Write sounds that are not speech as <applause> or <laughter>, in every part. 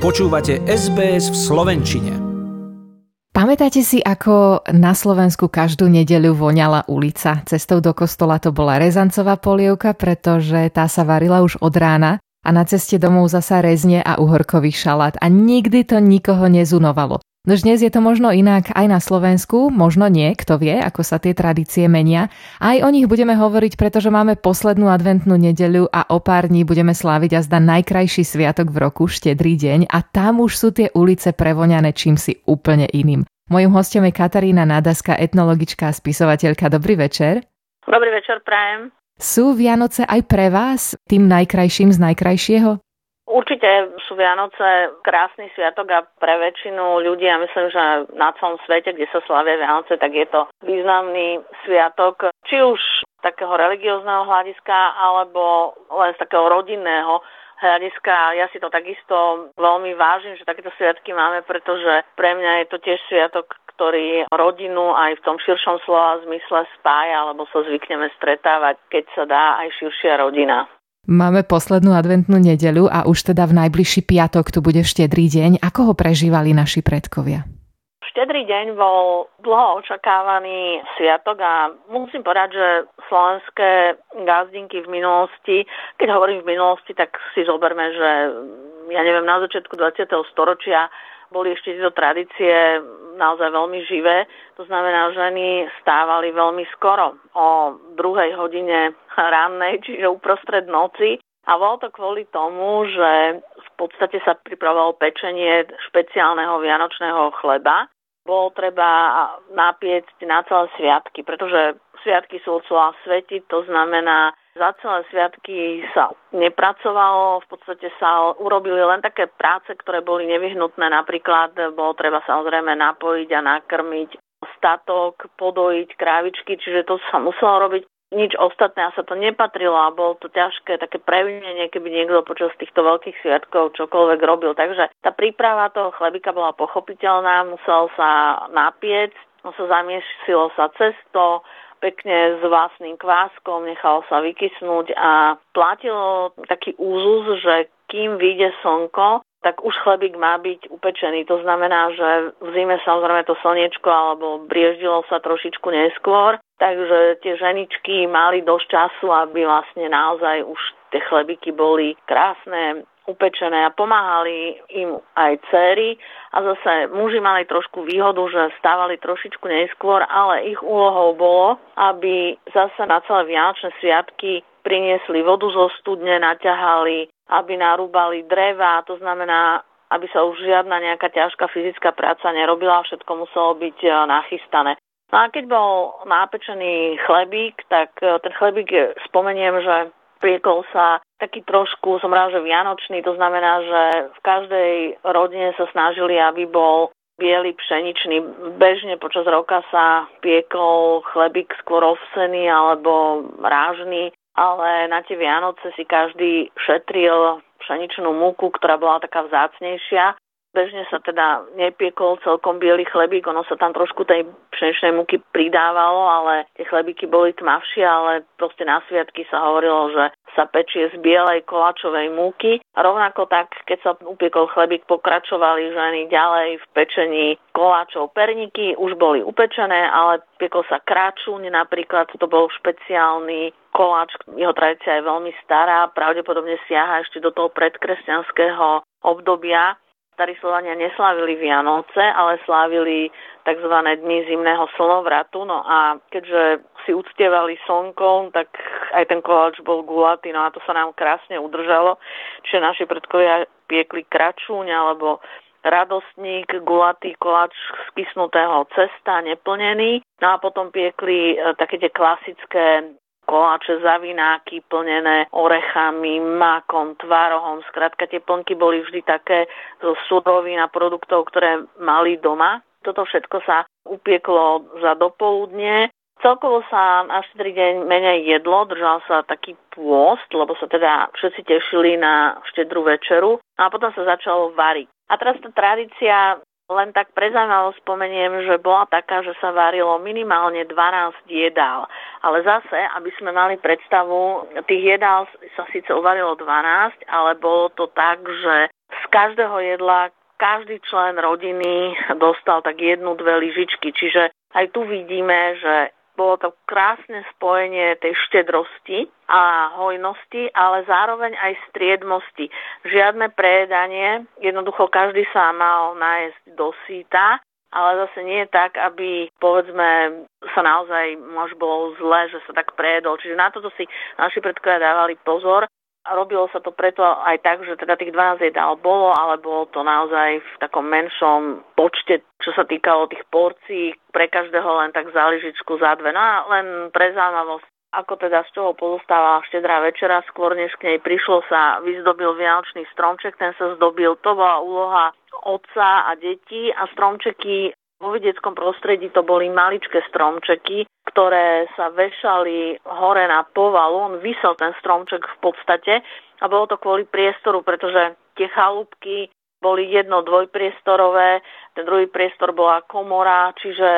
Počúvate SBS v Slovenčine. Pamätáte si, ako na Slovensku každú nedeľu voňala ulica? Cestou do kostola to bola rezancová polievka, pretože tá sa varila už od rána a na ceste domov zasa rezne a uhorkový šalát a nikdy to nikoho nezunovalo. Nož dnes je to možno inak aj na Slovensku, možno nie, kto vie, ako sa tie tradície menia. Aj o nich budeme hovoriť, pretože máme poslednú adventnú nedeľu a o pár dní budeme sláviť a zda najkrajší sviatok v roku, štedrý deň a tam už sú tie ulice prevoňané čím si úplne iným. Mojím hostom je Katarína Nádaska, etnologička a spisovateľka. Dobrý večer. Dobrý večer, prajem. Sú Vianoce aj pre vás tým najkrajším z najkrajšieho? Určite sú Vianoce krásny sviatok a pre väčšinu ľudí, ja myslím, že na celom svete, kde sa slavia Vianoce, tak je to významný sviatok, či už takého religiózneho hľadiska, alebo len z takého rodinného hľadiska. Ja si to takisto veľmi vážim, že takéto sviatky máme, pretože pre mňa je to tiež sviatok, ktorý rodinu aj v tom širšom slova zmysle spája, alebo sa zvykneme stretávať, keď sa dá aj širšia rodina. Máme poslednú adventnú nedeľu a už teda v najbližší piatok tu bude štedrý deň. Ako ho prežívali naši predkovia? Štedrý deň bol dlho očakávaný sviatok a musím povedať, že slovenské gazdinky v minulosti, keď hovorím v minulosti, tak si zoberme, že ja neviem, na začiatku 20. storočia boli ešte tieto tradície naozaj veľmi živé. To znamená, ženy stávali veľmi skoro, o druhej hodine rannej, čiže uprostred noci. A bolo to kvôli tomu, že v podstate sa pripravovalo pečenie špeciálneho vianočného chleba. Bolo treba napiecť na celé sviatky, pretože sviatky sú od slova svetiť, to znamená za celé sviatky sa nepracovalo, v podstate sa urobili len také práce, ktoré boli nevyhnutné. Napríklad bolo treba samozrejme napojiť a nakrmiť statok, podojiť krávičky, čiže to sa muselo robiť nič ostatné a sa to nepatrilo a bolo to ťažké také previnenie, keby niekto počas týchto veľkých sviatkov čokoľvek robil. Takže tá príprava toho chlebika bola pochopiteľná, musel sa napiec, no sa zamiesilo sa cesto, pekne s vlastným kváskom, nechalo sa vykysnúť a platilo taký úzus, že kým vyjde slnko, tak už chlebík má byť upečený. To znamená, že v zime samozrejme to slniečko alebo brieždilo sa trošičku neskôr, takže tie ženičky mali dosť času, aby vlastne naozaj už tie chlebíky boli krásne, upečené a pomáhali im aj céry a zase muži mali trošku výhodu, že stávali trošičku neskôr, ale ich úlohou bolo, aby zase na celé Vianočné sviatky priniesli vodu zo studne, naťahali, aby narúbali dreva, to znamená, aby sa už žiadna nejaká ťažká fyzická práca nerobila, všetko muselo byť e, nachystané. No a keď bol nápečený chlebík, tak e, ten chlebík, spomeniem, že priekol sa taký trošku, som rád, že vianočný, to znamená, že v každej rodine sa snažili, aby bol biely pšeničný. Bežne počas roka sa piekol chlebík skôr ovsený alebo rážny, ale na tie Vianoce si každý šetril pšeničnú múku, ktorá bola taká vzácnejšia Bežne sa teda nepiekol celkom biely chlebík, ono sa tam trošku tej pšeničnej múky pridávalo, ale tie chlebíky boli tmavšie, ale proste na sviatky sa hovorilo, že sa pečie z bielej kolačovej múky. Rovnako tak, keď sa upiekol chlebík, pokračovali ženy ďalej v pečení koláčov perníky, už boli upečené, ale piekol sa kráčuň napríklad, to bol špeciálny koláč, jeho tradícia je veľmi stará, pravdepodobne siaha ešte do toho predkresťanského obdobia starí Slovania neslávili Vianoce, ale slávili tzv. dni zimného slnovratu. No a keďže si uctievali slnko, tak aj ten koláč bol gulatý, no a to sa nám krásne udržalo. Čiže naši predkovia piekli kračúň alebo radostník, gulatý koláč z kysnutého cesta, neplnený. No a potom piekli e, také tie klasické koláče, zavináky plnené orechami, makom, tvárohom. Skrátka tie plnky boli vždy také zo surovín a produktov, ktoré mali doma. Toto všetko sa upieklo za dopoludne. Celkovo sa na štedrý deň menej jedlo, držal sa taký pôst, lebo sa teda všetci tešili na štedrú večeru a potom sa začalo variť. A teraz tá tradícia len tak pre zaujímavosť spomeniem, že bola taká, že sa varilo minimálne 12 jedál. Ale zase, aby sme mali predstavu, tých jedál sa síce uvarilo 12, ale bolo to tak, že z každého jedla každý člen rodiny dostal tak jednu, dve lyžičky. Čiže aj tu vidíme, že bolo to krásne spojenie tej štedrosti a hojnosti, ale zároveň aj striedmosti. Žiadne prejedanie, jednoducho každý sa mal nájsť do síta, ale zase nie je tak, aby povedzme sa naozaj možno bolo zle, že sa tak prejedol. Čiže na toto si naši predkovia dávali pozor robilo sa to preto aj tak, že teda tých 12 jedál bolo, ale bolo to naozaj v takom menšom počte, čo sa týkalo tých porcií, pre každého len tak záležičku za dve. No a len pre zaujímavosť, ako teda z čoho pozostávala štedrá večera, skôr než k nej prišlo sa, vyzdobil vianočný stromček, ten sa zdobil, to bola úloha otca a detí a stromčeky vo vedeckom prostredí to boli maličké stromčeky, ktoré sa vešali hore na povalu. On vysel ten stromček v podstate a bolo to kvôli priestoru, pretože tie chalúbky boli jedno dvojpriestorové, ten druhý priestor bola komora, čiže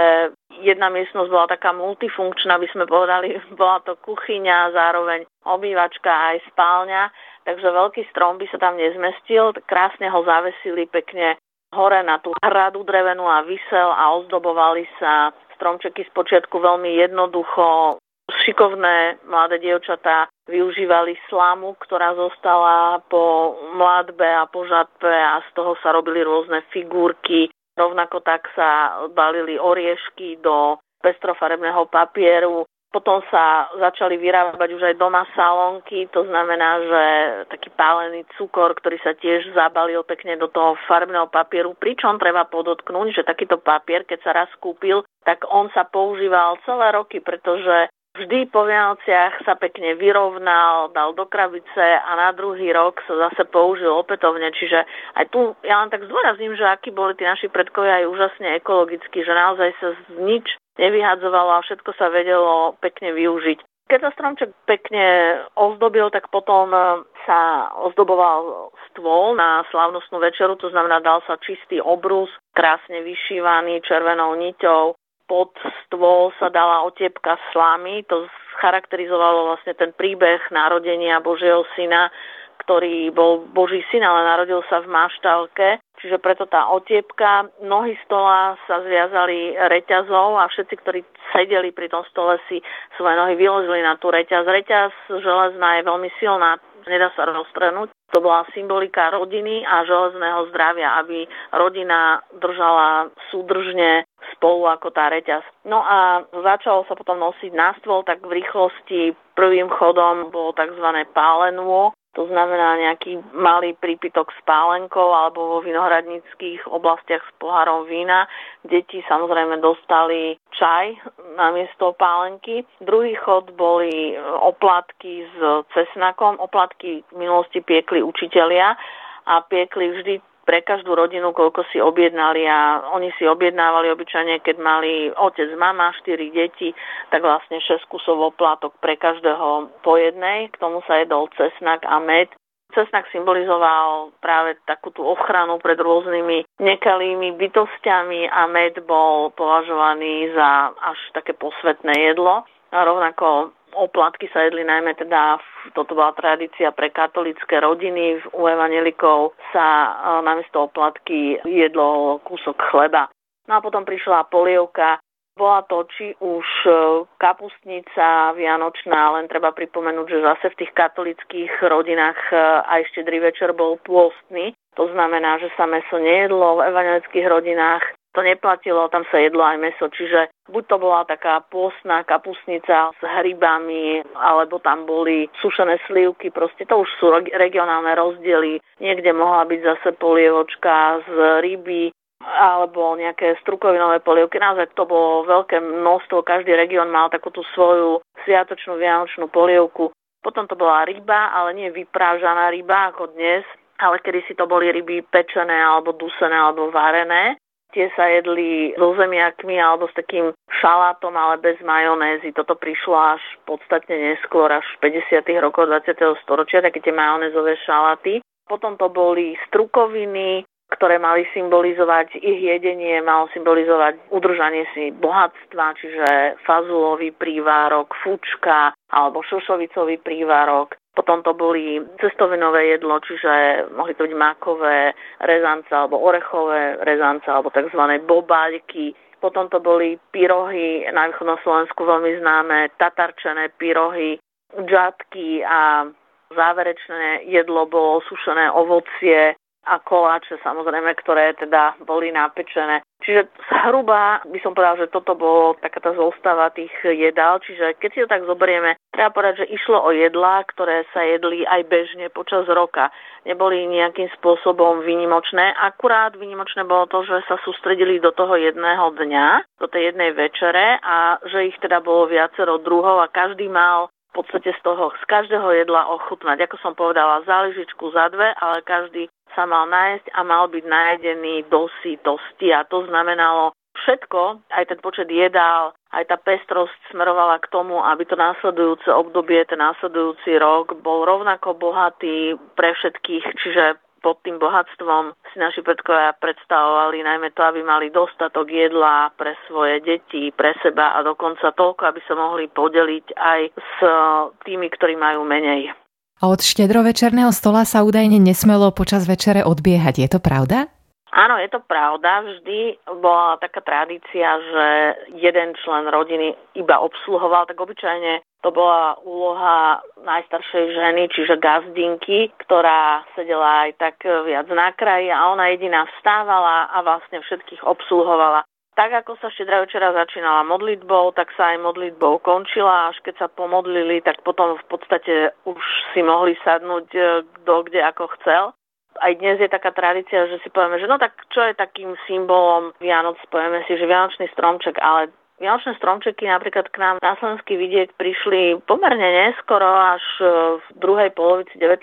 jedna miestnosť bola taká multifunkčná, by sme povedali, <laughs> bola to kuchyňa, zároveň obývačka aj spálňa, takže veľký strom by sa tam nezmestil, krásne ho zavesili pekne hore na tú hradu drevenú a vysel a ozdobovali sa stromčeky z počiatku veľmi jednoducho. Šikovné mladé dievčatá využívali slamu, ktorá zostala po mladbe a po žatbe a z toho sa robili rôzne figurky. Rovnako tak sa balili oriešky do pestrofarebného papieru. Potom sa začali vyrábať už aj doma salónky, to znamená, že taký pálený cukor, ktorý sa tiež zabalil pekne do toho farbného papieru, pričom treba podotknúť, že takýto papier, keď sa raz kúpil, tak on sa používal celé roky, pretože vždy po Vianociach sa pekne vyrovnal, dal do krabice a na druhý rok sa zase použil opätovne. Čiže aj tu ja len tak zdôrazním, že akí boli tí naši predkovia aj úžasne ekologicky, že naozaj sa nič nevyhadzovalo a všetko sa vedelo pekne využiť. Keď sa stromček pekne ozdobil, tak potom e, sa ozdoboval stôl na slavnostnú večeru, to znamená dal sa čistý obrus, krásne vyšívaný červenou niťou. Pod stôl sa dala otepka slamy, to charakterizovalo vlastne ten príbeh narodenia Božieho syna, ktorý bol Boží syn, ale narodil sa v maštalke, čiže preto tá otiepka. Nohy stola sa zviazali reťazou a všetci, ktorí sedeli pri tom stole, si svoje nohy vyložili na tú reťaz. Reťaz železná je veľmi silná, nedá sa roztrhnúť. To bola symbolika rodiny a železného zdravia, aby rodina držala súdržne spolu ako tá reťaz. No a začalo sa potom nosiť na stôl, tak v rýchlosti prvým chodom bolo tzv. pálenô, to znamená nejaký malý prípitok s pálenkou alebo vo vinohradníckých oblastiach s pohárom vína. Deti samozrejme dostali čaj namiesto pálenky. Druhý chod boli oplatky s cesnakom. Oplatky v minulosti piekli učitelia a piekli vždy pre každú rodinu, koľko si objednali a oni si objednávali obyčajne, keď mali otec, mama, štyri deti, tak vlastne 6 kusov oplátok pre každého po jednej. K tomu sa jedol cesnak a med. Cesnak symbolizoval práve takú tú ochranu pred rôznymi nekalými bytostiami a med bol považovaný za až také posvetné jedlo. A rovnako oplatky sa jedli najmä teda, toto bola tradícia pre katolické rodiny, u evanelikov sa namiesto oplatky jedlo kúsok chleba. No a potom prišla polievka, bola to či už e, kapustnica vianočná, len treba pripomenúť, že zase v tých katolických rodinách e, aj štedrý večer bol pôstny. To znamená, že sa meso nejedlo v evangelických rodinách to neplatilo, tam sa jedlo aj meso, čiže buď to bola taká pôsna kapusnica s hrybami, alebo tam boli sušené slivky, proste to už sú regionálne rozdiely. Niekde mohla byť zase polievočka z ryby, alebo nejaké strukovinové polievky. Naozaj to bolo veľké množstvo, každý región mal takúto svoju sviatočnú vianočnú polievku. Potom to bola ryba, ale nie vyprážaná ryba ako dnes, ale kedy si to boli ryby pečené alebo dusené alebo varené. Tie sa jedli so zemiakmi alebo s takým šalátom, ale bez majonézy. Toto prišlo až podstatne neskôr, až v 50. rokoch 20. storočia, také tie majonézové šaláty. Potom to boli strukoviny, ktoré mali symbolizovať ich jedenie, malo symbolizovať udržanie si bohatstva, čiže fazulový prívárok, fučka alebo šošovicový prívárok. Potom to boli cestovinové jedlo, čiže mohli to byť makové rezance alebo orechové rezance alebo tzv. bobáľky. Potom to boli pyrohy, na východnom Slovensku veľmi známe, tatarčené pyrohy, džatky a záverečné jedlo bolo sušené ovocie, a koláče samozrejme, ktoré teda boli napečené. Čiže zhruba by som povedal, že toto bolo taká tá zostava tých jedál, čiže keď si to tak zoberieme, treba povedať, že išlo o jedlá, ktoré sa jedli aj bežne počas roka. Neboli nejakým spôsobom výnimočné, akurát výnimočné bolo to, že sa sústredili do toho jedného dňa, do tej jednej večere a že ich teda bolo viacero druhov a každý mal v podstate z toho, z každého jedla ochutnať. Ako som povedala, záležičku za dve, ale každý sa mal nájsť a mal byť najedený do sítosti. A to znamenalo všetko, aj ten počet jedál, aj tá pestrosť smerovala k tomu, aby to následujúce obdobie, ten následujúci rok bol rovnako bohatý pre všetkých, čiže pod tým bohatstvom si naši predkovia predstavovali najmä to, aby mali dostatok jedla pre svoje deti, pre seba a dokonca toľko, aby sa mohli podeliť aj s tými, ktorí majú menej. Od štedrovečerného stola sa údajne nesmelo počas večere odbiehať. Je to pravda? Áno, je to pravda. Vždy bola taká tradícia, že jeden člen rodiny iba obsluhoval, tak obyčajne to bola úloha najstaršej ženy, čiže gazdinky, ktorá sedela aj tak viac na kraji a ona jediná vstávala a vlastne všetkých obsluhovala. Tak ako sa štedrá večera začínala modlitbou, tak sa aj modlitbou končila. Až keď sa pomodlili, tak potom v podstate už si mohli sadnúť kto kde ako chcel aj dnes je taká tradícia, že si povieme, že no tak čo je takým symbolom Vianoc, povieme si, že Vianočný stromček, ale Vianočné stromčeky napríklad k nám na slovenský vidieť prišli pomerne neskoro, až v druhej polovici 19.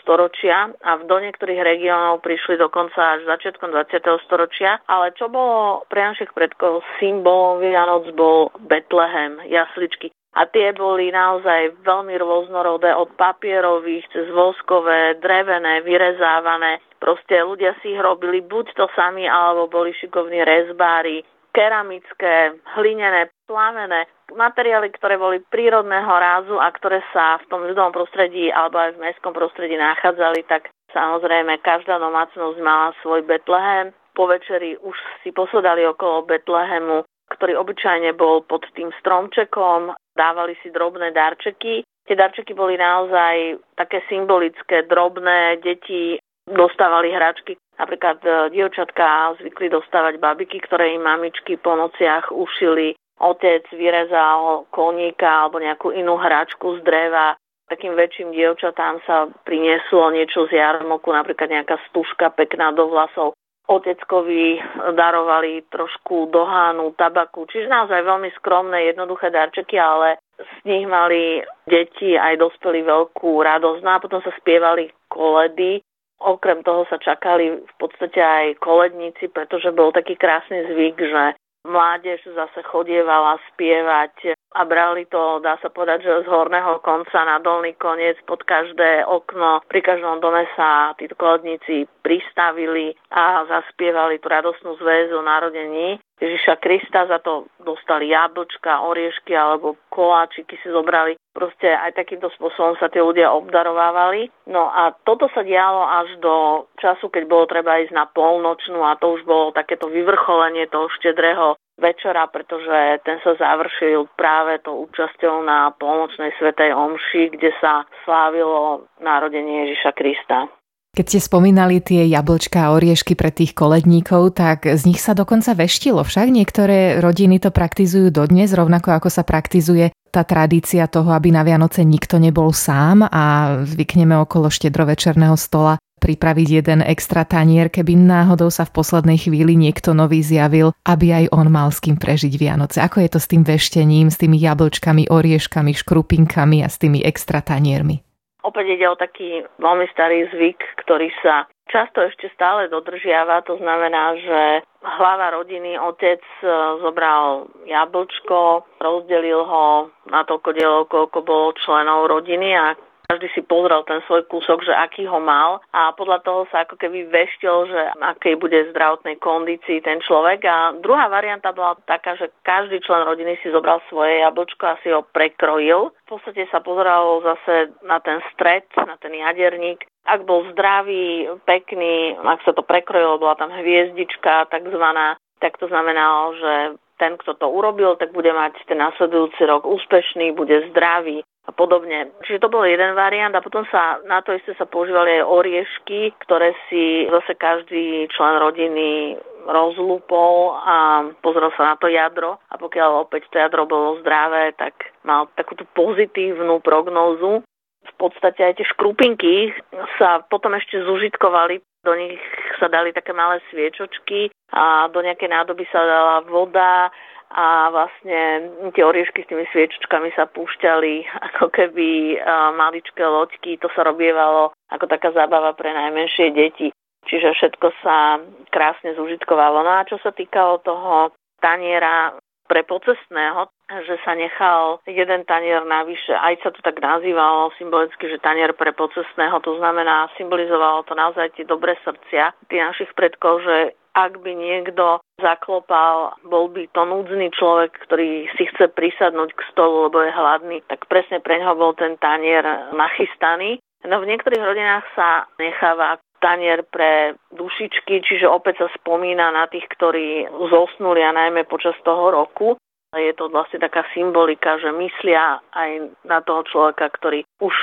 storočia a do niektorých regiónov prišli dokonca až začiatkom 20. storočia. Ale čo bolo pre našich predkov symbolom Vianoc bol Betlehem, jasličky. A tie boli naozaj veľmi rôznorodé od papierových cez voskové, drevené, vyrezávané. Proste ľudia si ich robili buď to sami, alebo boli šikovní rezbári, keramické, hlinené, plavené, materiály, ktoré boli prírodného rázu a ktoré sa v tom ľudovom prostredí alebo aj v mestskom prostredí nachádzali, tak samozrejme každá domácnosť mala svoj Betlehem. Po večeri už si posadali okolo Betlehemu ktorý obyčajne bol pod tým stromčekom, dávali si drobné darčeky. Tie darčeky boli naozaj také symbolické, drobné, deti dostávali hračky. Napríklad e, dievčatka zvykli dostávať babiky, ktoré im mamičky po nociach ušili. Otec vyrezal koníka alebo nejakú inú hračku z dreva. Takým väčším dievčatám sa prinieslo niečo z jarmoku, napríklad nejaká stužka pekná do vlasov oteckovi darovali trošku dohánu, tabaku, čiže naozaj veľmi skromné, jednoduché darčeky, ale z nich mali deti aj dospeli veľkú radosť. No a potom sa spievali koledy, okrem toho sa čakali v podstate aj koledníci, pretože bol taký krásny zvyk, že mládež zase chodievala spievať a brali to, dá sa povedať, že z horného konca na dolný koniec pod každé okno. Pri každom dome sa títo koledníci pristavili a zaspievali tú radosnú zväzu narodení. Ježiša Krista za to dostali jablčka, oriešky alebo koláčiky si zobrali. Proste aj takýmto spôsobom sa tie ľudia obdarovávali. No a toto sa dialo až do času, keď bolo treba ísť na polnočnú a to už bolo takéto vyvrcholenie toho štedrého večera, pretože ten sa završil práve tou účasťou na polnočnej svetej omši, kde sa slávilo narodenie Ježiša Krista. Keď ste spomínali tie jablčka a oriešky pre tých koledníkov, tak z nich sa dokonca veštilo. Však niektoré rodiny to praktizujú dodnes, rovnako ako sa praktizuje tá tradícia toho, aby na Vianoce nikto nebol sám a zvykneme okolo štedrovečerného stola pripraviť jeden extra tanier, keby náhodou sa v poslednej chvíli niekto nový zjavil, aby aj on mal s kým prežiť Vianoce. Ako je to s tým veštením, s tými jablčkami, orieškami, škrupinkami a s tými extra taniermi? Opäť ide o taký veľmi starý zvyk, ktorý sa často ešte stále dodržiava. To znamená, že hlava rodiny, otec e, zobral jablčko, rozdelil ho na toľko dielov, koľko bolo členov rodiny a každý si pozrel ten svoj kúsok, že aký ho mal a podľa toho sa ako keby veštil, že akej bude zdravotnej kondícii ten človek. A druhá varianta bola taká, že každý člen rodiny si zobral svoje jablčko a si ho prekrojil. V podstate sa pozeralo zase na ten stred, na ten jaderník. Ak bol zdravý, pekný, ak sa to prekrojilo, bola tam hviezdička takzvaná, tak to znamenalo, že ten, kto to urobil, tak bude mať ten nasledujúci rok úspešný, bude zdravý a podobne. Čiže to bol jeden variant a potom sa na to isté sa používali aj oriešky, ktoré si zase každý člen rodiny rozlúpol a pozrel sa na to jadro a pokiaľ opäť to jadro bolo zdravé, tak mal takúto pozitívnu prognózu. V podstate aj tie škrupinky sa potom ešte zužitkovali do nich sa dali také malé sviečočky a do nejakej nádoby sa dala voda a vlastne tie oriešky s tými sviečkami sa púšťali ako keby maličké loďky. To sa robievalo ako taká zábava pre najmenšie deti. Čiže všetko sa krásne zužitkovalo. No a čo sa týkalo toho taniera pre pocestného, že sa nechal jeden tanier navyše, aj sa to tak nazývalo symbolicky, že tanier pre pocestného, to znamená, symbolizovalo to naozaj tie dobré srdcia tých našich predkov, že ak by niekto zaklopal, bol by to núdzny človek, ktorý si chce prisadnúť k stolu, lebo je hladný, tak presne pre ňoho bol ten tanier nachystaný. No v niektorých rodinách sa necháva tanier pre dušičky, čiže opäť sa spomína na tých, ktorí zosnuli a najmä počas toho roku. Je to vlastne taká symbolika, že myslia aj na toho človeka, ktorý už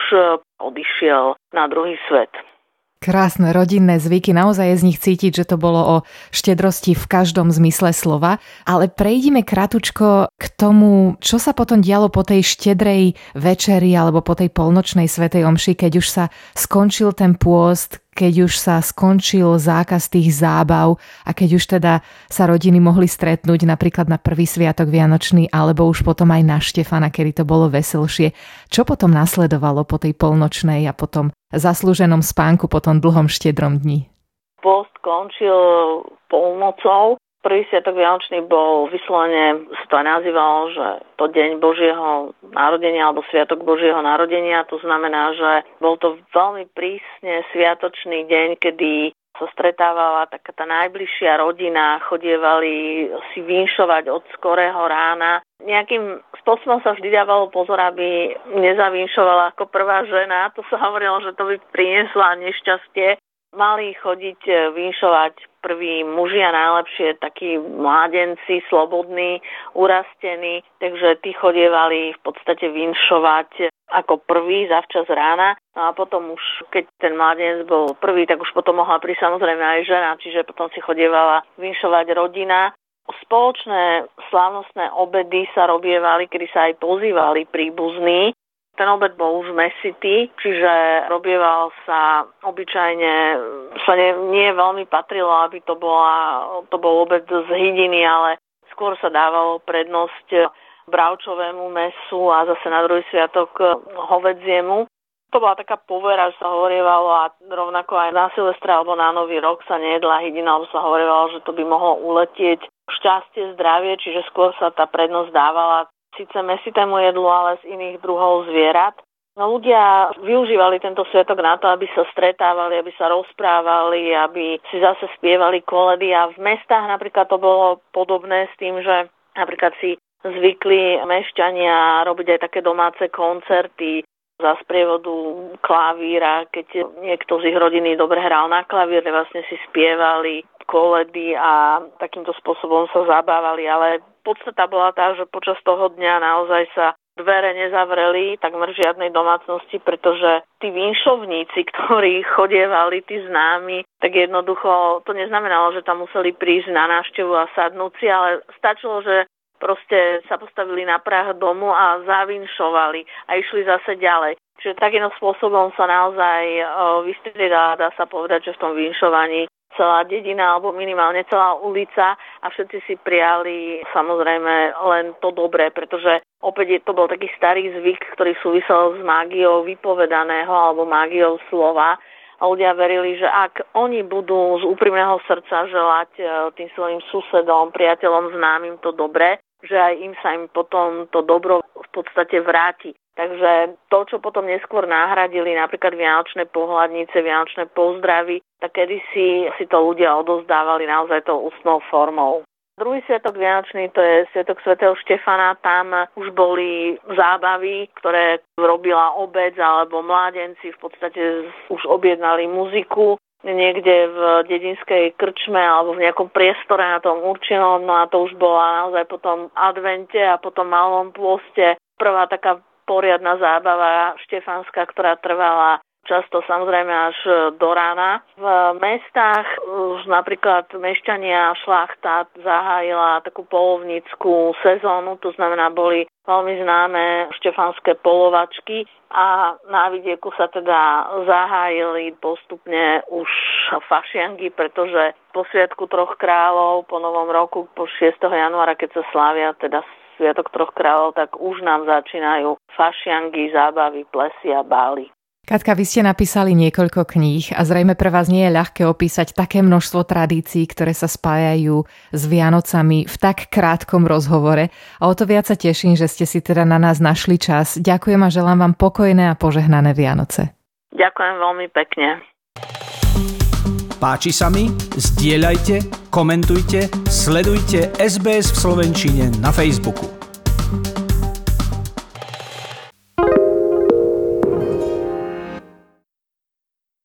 odišiel na druhý svet. Krásne rodinné zvyky, naozaj je z nich cítiť, že to bolo o štedrosti v každom zmysle slova. Ale prejdime kratučko k tomu, čo sa potom dialo po tej štedrej večeri alebo po tej polnočnej svetej omši, keď už sa skončil ten pôst, keď už sa skončil zákaz tých zábav a keď už teda sa rodiny mohli stretnúť napríklad na prvý sviatok Vianočný alebo už potom aj na Štefana, kedy to bolo veselšie. Čo potom nasledovalo po tej polnočnej a potom zaslúženom spánku po tom dlhom štedrom dni? Post končil polnocou Prvý sviatok Vianočný bol vyslovene, sa to nazývalo, že to deň Božieho narodenia alebo Sviatok Božieho narodenia. To znamená, že bol to veľmi prísne sviatočný deň, kedy sa stretávala taká tá najbližšia rodina, chodievali si vinšovať od skorého rána. Nejakým spôsobom sa vždy dávalo pozor, aby nezavinšovala ako prvá žena. To sa hovorilo, že to by priniesla nešťastie mali chodiť e, vinšovať prví muži a najlepšie takí mládenci, slobodní, urastení, takže tí chodievali v podstate vinšovať ako prvý zavčas rána. No a potom už, keď ten mladenec bol prvý, tak už potom mohla prísť samozrejme aj žena, čiže potom si chodievala vinšovať rodina. Spoločné slávnostné obedy sa robievali, kedy sa aj pozývali príbuzní ten obed bol už mesitý, čiže robieval sa obyčajne, sa nie, nie veľmi patrilo, aby to, bola, to bol obed z hydiny, ale skôr sa dávalo prednosť bravčovému mesu a zase na druhý sviatok hovedziemu. To bola taká povera, že sa hovorievalo a rovnako aj na Silvestra alebo na Nový rok sa nejedla hydina, alebo sa hovorievalo, že to by mohlo uletieť šťastie, zdravie, čiže skôr sa tá prednosť dávala síce mesitému jedlu, ale z iných druhov zvierat. No ľudia využívali tento sviatok na to, aby sa stretávali, aby sa rozprávali, aby si zase spievali koledy. A v mestách napríklad to bolo podobné s tým, že napríklad si zvykli mešťania robiť aj také domáce koncerty za sprievodu klavíra, keď niekto z ich rodiny dobre hral na klavír, vlastne si spievali koledy a takýmto spôsobom sa zabávali, ale podstata bola tá, že počas toho dňa naozaj sa dvere nezavreli takmer žiadnej domácnosti, pretože tí vinšovníci, <laughs> ktorí chodievali, tí známi, tak jednoducho to neznamenalo, že tam museli prísť na návštevu a sadnúť si, ale stačilo, že proste sa postavili na prah domu a zavinšovali a išli zase ďalej. Čiže takým spôsobom sa naozaj vystriedala, dá sa povedať, že v tom vinšovaní celá dedina alebo minimálne celá ulica a všetci si prijali samozrejme len to dobré, pretože opäť je, to bol taký starý zvyk, ktorý súvisel s mágiou vypovedaného alebo mágiou slova. A ľudia verili, že ak oni budú z úprimného srdca želať e, tým svojim susedom, priateľom, známym to dobré, že aj im sa im potom to dobro v podstate vráti. Takže to, čo potom neskôr nahradili napríklad Vianočné pohľadnice, Vianočné pozdravy, tak kedysi si to ľudia odozdávali naozaj tou ústnou formou. Druhý sviatok Vianočný to je sviatok svätého Štefana. Tam už boli zábavy, ktoré robila obec alebo mládenci v podstate už objednali muziku niekde v dedinskej krčme alebo v nejakom priestore na tom určenom, no a to už bola naozaj potom advente a potom malom pôste. Prvá taká poriadna zábava štefanská, ktorá trvala často samozrejme až do rána. V mestách už napríklad mešťania šlachta zahájila takú polovnickú sezónu, to znamená boli veľmi známe štefanské polovačky a na vidieku sa teda zahájili postupne už fašiangy, pretože po Sviatku troch kráľov, po Novom roku, po 6. januára, keď sa slávia teda Sviatok troch kráľov, tak už nám začínajú fašiangy, zábavy, plesy a bály. Katka, vy ste napísali niekoľko kníh a zrejme pre vás nie je ľahké opísať také množstvo tradícií, ktoré sa spájajú s Vianocami v tak krátkom rozhovore. A o to viac sa teším, že ste si teda na nás našli čas. Ďakujem a želám vám pokojné a požehnané Vianoce. Ďakujem veľmi pekne. Páči sa mi? Zdieľajte, komentujte, sledujte SBS v Slovenčine na Facebooku.